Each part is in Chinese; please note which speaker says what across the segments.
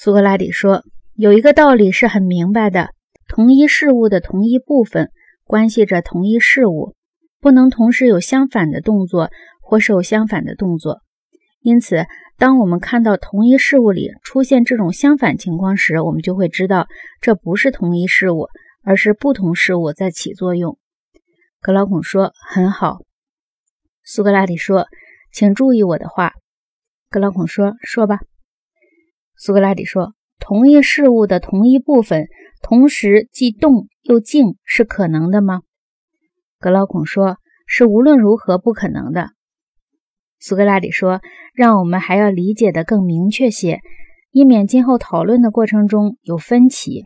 Speaker 1: 苏格拉底说：“有一个道理是很明白的，同一事物的同一部分关系着同一事物，不能同时有相反的动作或受相反的动作。因此，当我们看到同一事物里出现这种相反情况时，我们就会知道这不是同一事物，而是不同事物在起作用。”格劳孔说：“很好。”苏格拉底说：“请注意我的话。”格劳孔说：“说吧。”苏格拉底说：“同一事物的同一部分同时既动又静是可能的吗？”格劳孔说：“是无论如何不可能的。”苏格拉底说：“让我们还要理解的更明确些，以免今后讨论的过程中有分歧。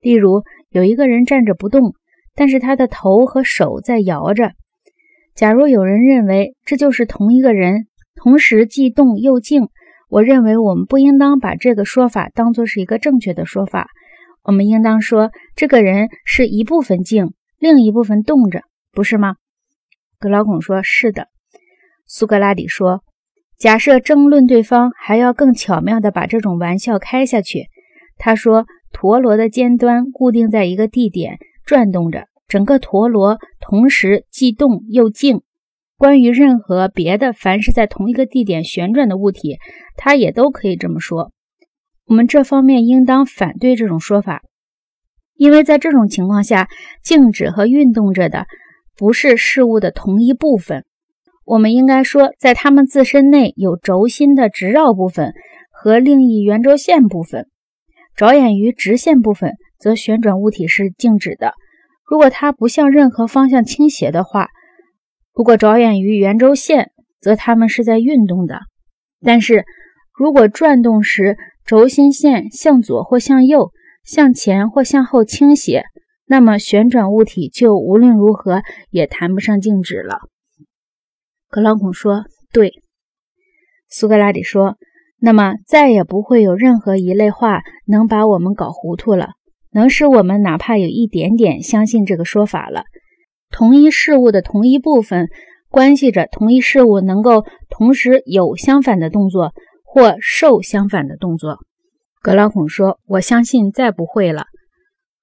Speaker 1: 例如，有一个人站着不动，但是他的头和手在摇着。”假如有人认为这就是同一个人，同时既动又静，我认为我们不应当把这个说法当作是一个正确的说法。我们应当说，这个人是一部分静，另一部分动着，不是吗？格劳孔说：“是的。”苏格拉底说：“假设争论对方还要更巧妙地把这种玩笑开下去。”他说：“陀螺的尖端固定在一个地点，转动着。”整个陀螺同时既动又静。关于任何别的凡是在同一个地点旋转的物体，它也都可以这么说。我们这方面应当反对这种说法，因为在这种情况下，静止和运动着的不是事物的同一部分。我们应该说，在它们自身内有轴心的直绕部分和另一圆周线部分。着眼于直线部分，则旋转物体是静止的。如果它不向任何方向倾斜的话，如果着眼于圆周线，则它们是在运动的。但是如果转动时轴心线向左或向右、向前或向后倾斜，那么旋转物体就无论如何也谈不上静止了。格朗孔说：“对。”苏格拉底说：“那么再也不会有任何一类话能把我们搞糊涂了。”能使我们哪怕有一点点相信这个说法了。同一事物的同一部分关系着同一事物能够同时有相反的动作或受相反的动作。格拉孔说：“我相信再不会了。”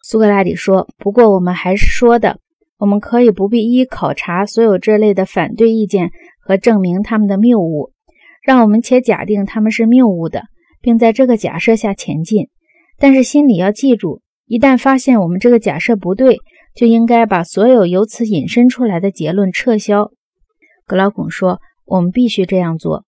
Speaker 1: 苏格拉底说：“不过我们还是说的，我们可以不必一一考察所有这类的反对意见和证明他们的谬误。让我们且假定他们是谬误的，并在这个假设下前进。但是心里要记住。”一旦发现我们这个假设不对，就应该把所有由此引申出来的结论撤销。格劳孔说：“我们必须这样做。”